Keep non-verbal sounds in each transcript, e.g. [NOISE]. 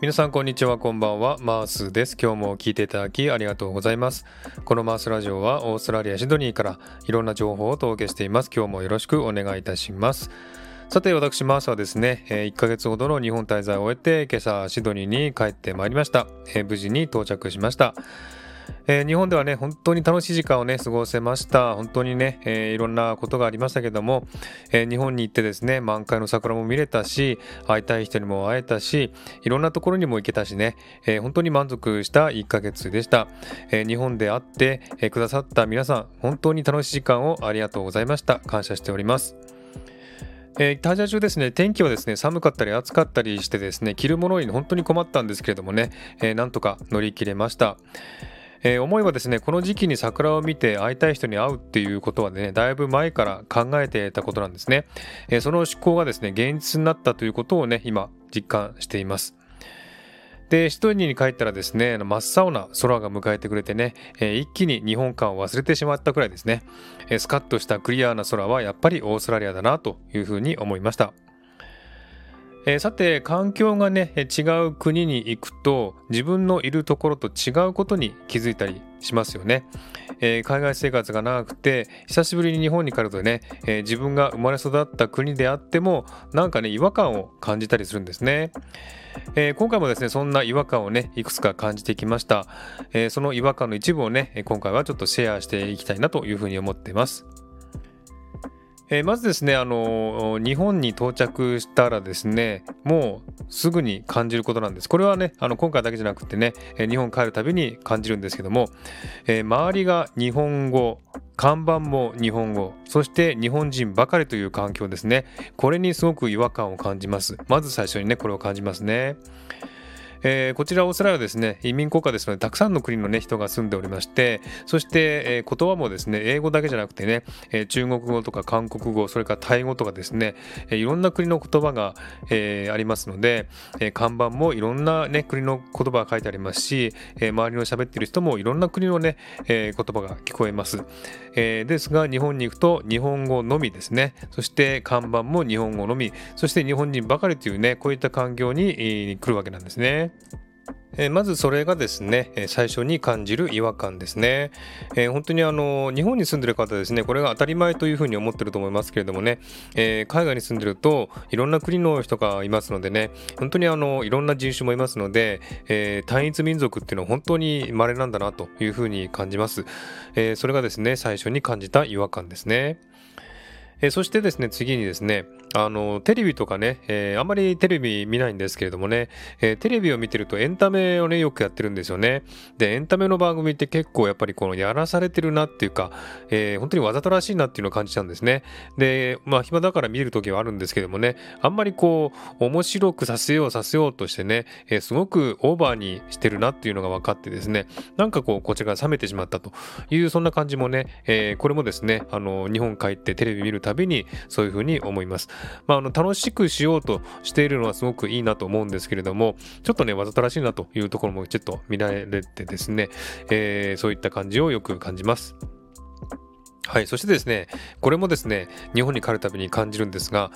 皆さんこんにちはこんばんは。マースです。今日も聞いていただきありがとうございます。このマースラジオはオーストラリアシドニーからいろんな情報をお届けしています。今日もよろしくお願いいたします。さて私マースはですね1ヶ月ほどの日本滞在を終えて今朝シドニーに帰ってまいりました。無事に到着しました。えー、日本ではね、本当に楽しい時間をね、過ごせました。本当にね、えー、いろんなことがありましたけども、えー、日本に行ってですね、満開の桜も見れたし、会いたい人にも会えたし、いろんなところにも行けたしね、え本当に満足した1ヶ月でした。え日本で会って、えくださった皆さん、本当に楽しい時間をありがとうございました。感謝しております。えー、滞在中ですね、天気はですね、寒かったり暑かったりしてですね、着るものに本当に困ったんですけれどもね、えー、なんとか乗り切れました。えー、思えばですねこの時期に桜を見て会いたい人に会うっていうことはねだいぶ前から考えていたことなんですね、えー、その思考がですね現実になったということをね今実感しています。で、シドニーに帰ったらですね、真っ青な空が迎えてくれてね、えー、一気に日本感を忘れてしまったくらいですね、え、スカッとしたクリアな空はやっぱりオーストラリアだなというふうに思いました。えー、さて環境がね違う国に行くと自分のいるところと違うことに気づいたりしますよね、えー、海外生活が長くて久しぶりに日本に帰るとね、えー、自分が生まれ育った国であってもなんかね違和感を感じたりするんですね、えー、今回もですねそんな違和感をねいくつか感じてきました、えその違和感の一部をね今回はちょっとシェアしていきたいなというふうに思っています。えー、まずですね、あの日本に到着したらですね、もうすぐに感じることなんです。これはね、あの今回だけじゃなくてね、え日本帰るたびに感じるんですけども、え、周りが日本語、看板も日本語、そして日本人ばかりという環境ですね。これにすごく違和感を感じます。まず最初にね、これを感じますね。えー、こちらオーストラリアはですね移民国家ですのでたくさんの国の、ね、人が住んでおりましてそして、えー、言葉もですね英語だけじゃなくてね、えー、中国語とか韓国語それからタイ語とかですね、えー、いろんな国の言葉が、えー、ありますので、えー、看板もいろんな、ね、国の言葉が書いてありますし、えー、周りの喋ってる人もいろんな国のね、えー、言葉が聞こえます、えー、ですが日本に行くと日本語のみですね。そして看板も日本語のみ。そして日本人ばかりというねこういった環境に、来るわけなんですね。えまずそれがですね、最初に感じる違和感ですね。えー、本当にあの日本に住んでる方ですね、これが当たり前というふうに思ってると思いますけれどもね、えー、海外に住んでるといろんな国の人がいますのでね、本当にあのいろんな人種もいますので、えー、単一民族っていうのは本当に稀なんだなというふうに感じます。えそれがですね、最初に感じた違和感ですね。えそしてですね、次にですね、あの、テレビとかね、えー、あんまりテレビ見ないんですけれどもね、えー、テレビを見てるとエンタメをね、よくやってるんですよね。で、エンタメの番組って結構やっぱりこのやらされてるなっていうか、えー、本当にわざとらしいなっていうのを感じたんですね。で、まあ暇だから見るときはあるんですけどもね、あんまりこう、面白くさせようさせようとしてね、えー、すごくオーバーにしてるなっていうのが分かってですね、なんかこう、こちらが冷めてしまったという、そんな感じもね、えー、これもですね、あの、日本帰ってテレビ見るたびにそういうふうに思います。まあ、あの、楽しくしようとしているのはすごくいいなと思うんですけれども、ちょっとね、わざとらしいなというところもちょっと見られてですね、えー、そういった感じをよく感じます。はい。そしてですね、これもですね、日本に帰るたびに感じるんですが、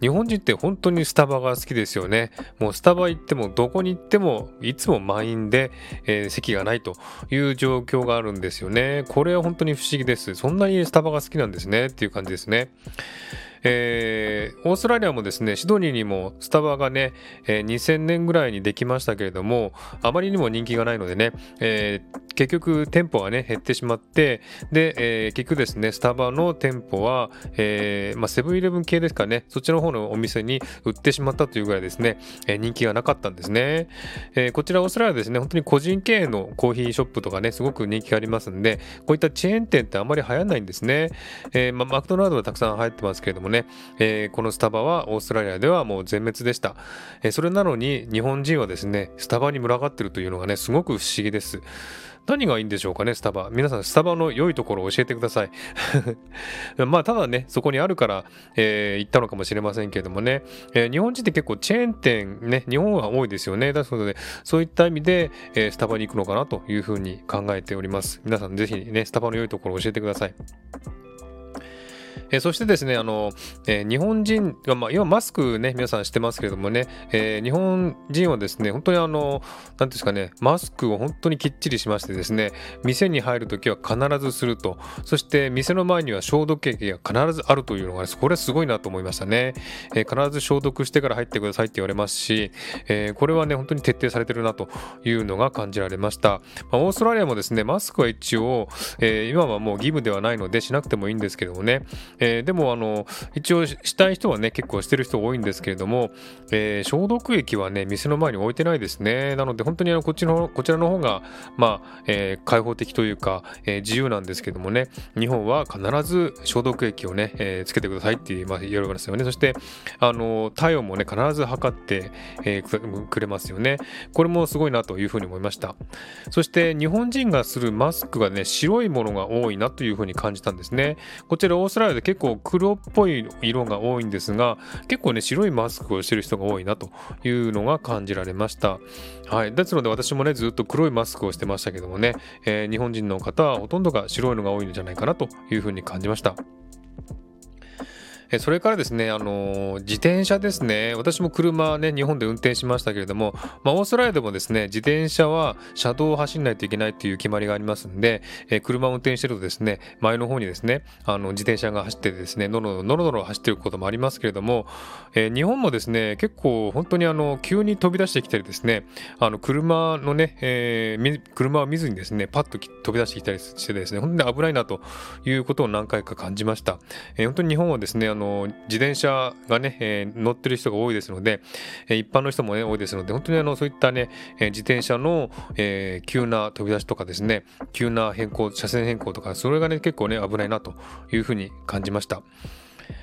日本人って本当にスタバが好きですよね。もうスタバ行ってもどこに行ってもいつも満員で、えー、席がないという状況があるんですよね。これは本当に不思議です。そんなにスタバが好きなんですねっていう感じですね。えー、オーストラリアもですね、シドニーにもスタバがね、えー、2000年ぐらいにできましたけれども、あまりにも人気がないのでね、えー、結局店舗がね、減ってしまって、で、えー、結局ですね、スタバの店舗は、えー、まあ、セブンイレブン系ですかね、そっちの方のお店に売ってしまったというぐらいですね、えー、人気がなかったんですね。えー、こちらオーストラリアですね、本当に個人経営のコーヒーショップとかね、すごく人気がありますんで、こういったチェーン店ってあまり流行らないんですね。えー、まあ、マクドナルドはたくさん入ってますけれどもね、えー、このスタバはオーストラリアではもう全滅でした。えー、それなのに日本人はですね、スタバに群がってるというのがね、すごく不思議です。何がいいんでしょうかね、スタバ。皆さん、スタバの良いところを教えてください。[LAUGHS] まあ、ただね、そこにあるから、えー、行ったのかもしれませんけれどもね、えー、日本人って結構チェーン店ね、日本は多いですよね。だそうで、そういった意味で、えー、スタバに行くのかなというふうに考えております。皆さん、ぜひね、スタバの良いところを教えてください。えー、そしてですね、あの、えー、日本人、まあ、今マスクね、皆さんしてますけれどもね、えー、日本人はですね、本当にあの、なんですかね、マスクを本当にきっちりしましてですね、店に入るときは必ずすると、そして店の前には消毒液が必ずあるというのが、これすごいなと思いましたね。えー、必ず消毒してから入ってくださいって言われますし、えー、これはね、本当に徹底されてるなというのが感じられました。まあ、オーストラリアもですね、マスクは一応、えー、今はもう義務ではないのでしなくてもいいんですけどもね、えー、でもあの一応したい人はね結構してる人多いんですけれども、えー、消毒液はね店の前に置いてないですね。なので本当にあのこっちのこちらの方がまあ、えー、開放的というか、えー、自由なんですけどもね日本は必ず消毒液をね、えー、つけてくださいってまあ、言われますよね。そしてあの体温もね必ず測って、えー、くれますよね。これもすごいなというふうに思いました。そして日本人がするマスクがね白いものが多いなというふうに感じたんですね。こちらオーストラリアで結構黒っぽい色が多いんですが結構ね白いマスクをしてる人が多いなというのが感じられました。はい。ですので私もねずっと黒いマスクをしてましたけどもね、えー、日本人の方はほとんどが白いのが多いんじゃないかなというふうに感じました。えそれからですね、あの自転車ですね、私も車ね、日本で運転しましたけれども、まあ、オーストラリアでもですね、自転車は車道を走らないといけないっていう決まりがありますんで、え車を運転してるとですね、前の方にですね、あの自転車が走ってですね、のろのろのろ走ってることもありますけれども、え、日本もですね、結構本当にあの急に飛び出してきたりですね、あの車のね、えー、車を見ずにですね、パッと飛び出してきたりしてですね、本当に危ないなということを何回か感じました。えー、本当に日本はですね、あのの自転車がね、えー、乗ってる人が多いですので、え、一般の人もね多いですので本当にあのそういったね、え、自転車の、えー、急な飛び出しとかですね急な変更車線変更とかそれがね結構ね危ないなというふうに感じました。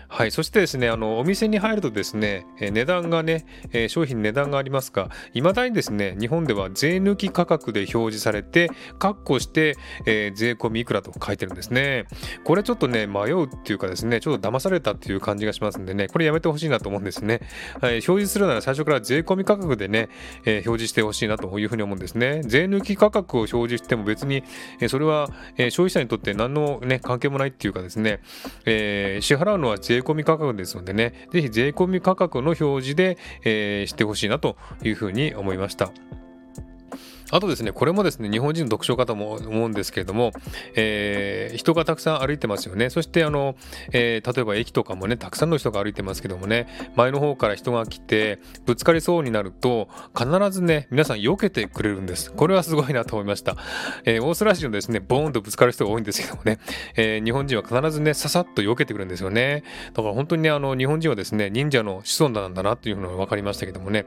はい、そしてですね、あのお店に入るとですね、え値段がね、え商品値段がありますが、いまだにですね、日本では税抜き価格で表示されて、括弧して、えー、税込みいくらと書いてるんですね。これちょっとね、迷うっていうかですね、ちょっと騙されたっていう感じがしますんでね、これやめてほしいなと思うんですね。はい、表示するなら最初から税込み価格でね、えー、表示してほしいなというふうに思うんですね。税抜き価格を表示しても別に、えー、それは、え消費者にとって何のね、関係もないっていうかですね、え支払うのは税込み価格ですのでね、ぜひ税込み価格の表示で、えー、してほしいなというふうに思いました。あとですね、これもですね、日本人の読書方も思うんですけれども、えー、人がたくさん歩いてますよね。そして、あの、えー、例えば駅とかもね、たくさんの人が歩いてますけどもね、前の方から人が来て、ぶつかりそうになると、必ずね、皆さん避けてくれるんです。これはすごいなと思いました。えー、オーストラリア人ですね、ボーンとぶつかる人が多いんですけどもね、え、日本人は必ずね、ささっと避けてくるんですよね。だから本当にね、あの、日本人はですね、忍者の子孫なんだなっていうのが分かりましたけどもね、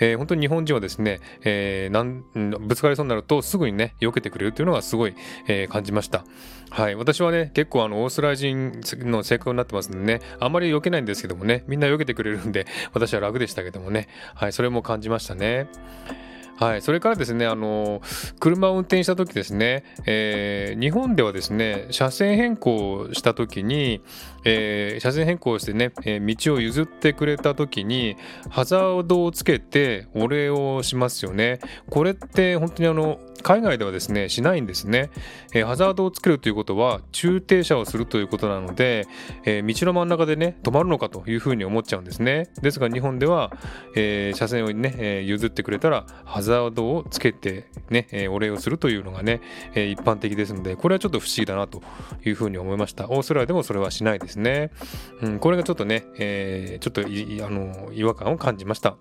えー、本当に日本人はですね、えー、なんぶつかりそうになるとすぐにね避けてくれるというのがすごい、えー、感じました。はい。私はね結構あのオーストラリア人の性格になってますんでねあんまり避けないんですけどもねみんな避けてくれるんで [LAUGHS] 私は楽でしたけどもね。はい。それも感じましたね。はい、それからですね、あの車を運転した時ですね、えー、日本ではですね、車線変更した時に、えー、車線変更してね、えー、道を譲ってくれた時に、ハザードをつけてお礼をしますよね。これって本当にあの、海外ではですねしないんですね、えー、ハザードをつけるということは駐停車をするということなので、えー、道の真ん中でね止まるのかというふうに思っちゃうんですね。ですが日本では、えー、車線をね、え譲ってくれたらハザードをつけてね、えお礼をするというのがね、え一般的ですのでこれはちょっと不思議だなというふうに思いました。オーストラリアでもそれはしないですね、うん、これがちょっとね、えちょっとあの違和感を感じました。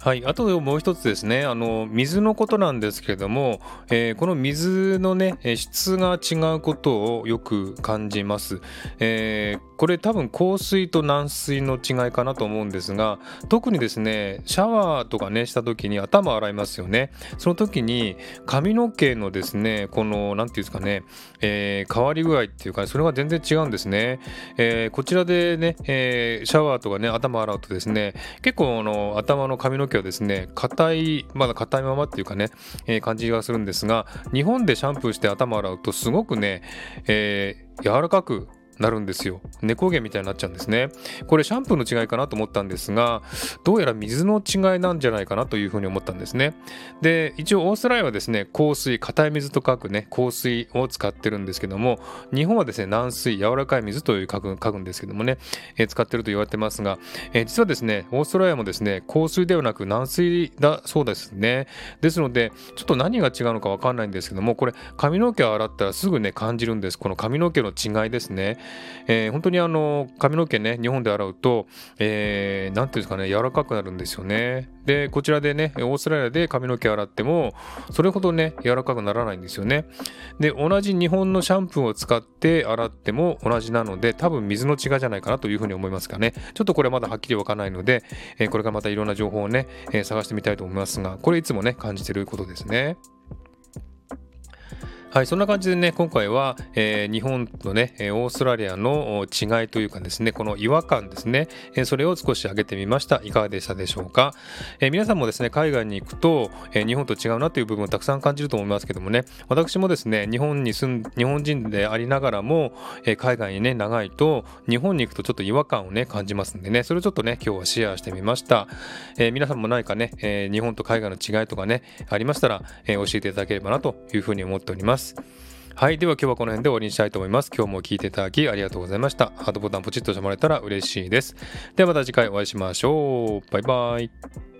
はい、あともう一つですね。あの水のことなんですけれども、えー、この水のね質が違うことをよく感じます、えー、これ多分硬水と軟水の違いかなと思うんですが特にですねシャワーとかねした時に頭洗いますよね。その時に髪の毛のですねこの何て言うんですかね、えー、変わり具合っていうかそれが全然違うんですね、えこちらでね、えシャワーとかね頭洗うとですね結構あの頭の髪の毛はですね硬いまだ硬いままっていうかね、えー、感じがするんですが日本でシャンプーして頭洗うとすごくね、えー、柔らかくなるんですよ。猫毛みたいになっちゃうんですね。これシャンプーの違いかなと思ったんですがどうやら水の違いなんじゃないかなというふうに思ったんですね。で一応オーストラリアはですね硬水硬い水と書くね硬水を使ってるんですけども日本はですね軟水柔らかい水という書く書くんですけどもね、えー、使ってると言われてますが、えー、実はですねオーストラリアもですね硬水ではなく軟水だそうですね。ですのでちょっと何が違うのかわかんないんですけどもこれ髪の毛を洗ったらすぐね感じるんです。この髪の毛の違いですね、えー、本当にあの髪の毛ね日本で洗うと何、えー、て言うんですかね柔らかくなるんですよね。でこちらでねオーストラリアで髪の毛洗ってもそれほどね柔らかくならないんですよね。で同じ日本のシャンプーを使って洗っても同じなので多分水の違いじゃないかなというふうに思いますがね。ちょっとこれまだはっきりわからないので、えー、これからまたいろんな情報をね、え、探してみたいと思いますがこれいつもね感じてることですね。はい、そんな感じでね、今回は、えー、日本とね、オーストラリアの違いというかですね、この違和感ですね、えー、それを少し挙げてみました。いかがでしたでしょうか？えー、皆さんもですね、海外に行くと、え日本と違うなという部分をたくさん感じると思いますけどもね、私もですね、日本に住ん、日本人でありながらも、え海外にね、長いと、日本に行くとちょっと違和感をね、感じますんでね、それをちょっとね、今日はシェアしてみました。え皆さんも何かね、え日本と海外の違いとかね、ありましたら、え教えていただければなというふうに思っております。ますはい。では今日はこの辺で終わりにしたいと思います。今日も聞いていただきありがとうございました。ハートボタンポチッとしてもらえたら嬉しいです。ではまた次回お会いしましょう。バイバイ。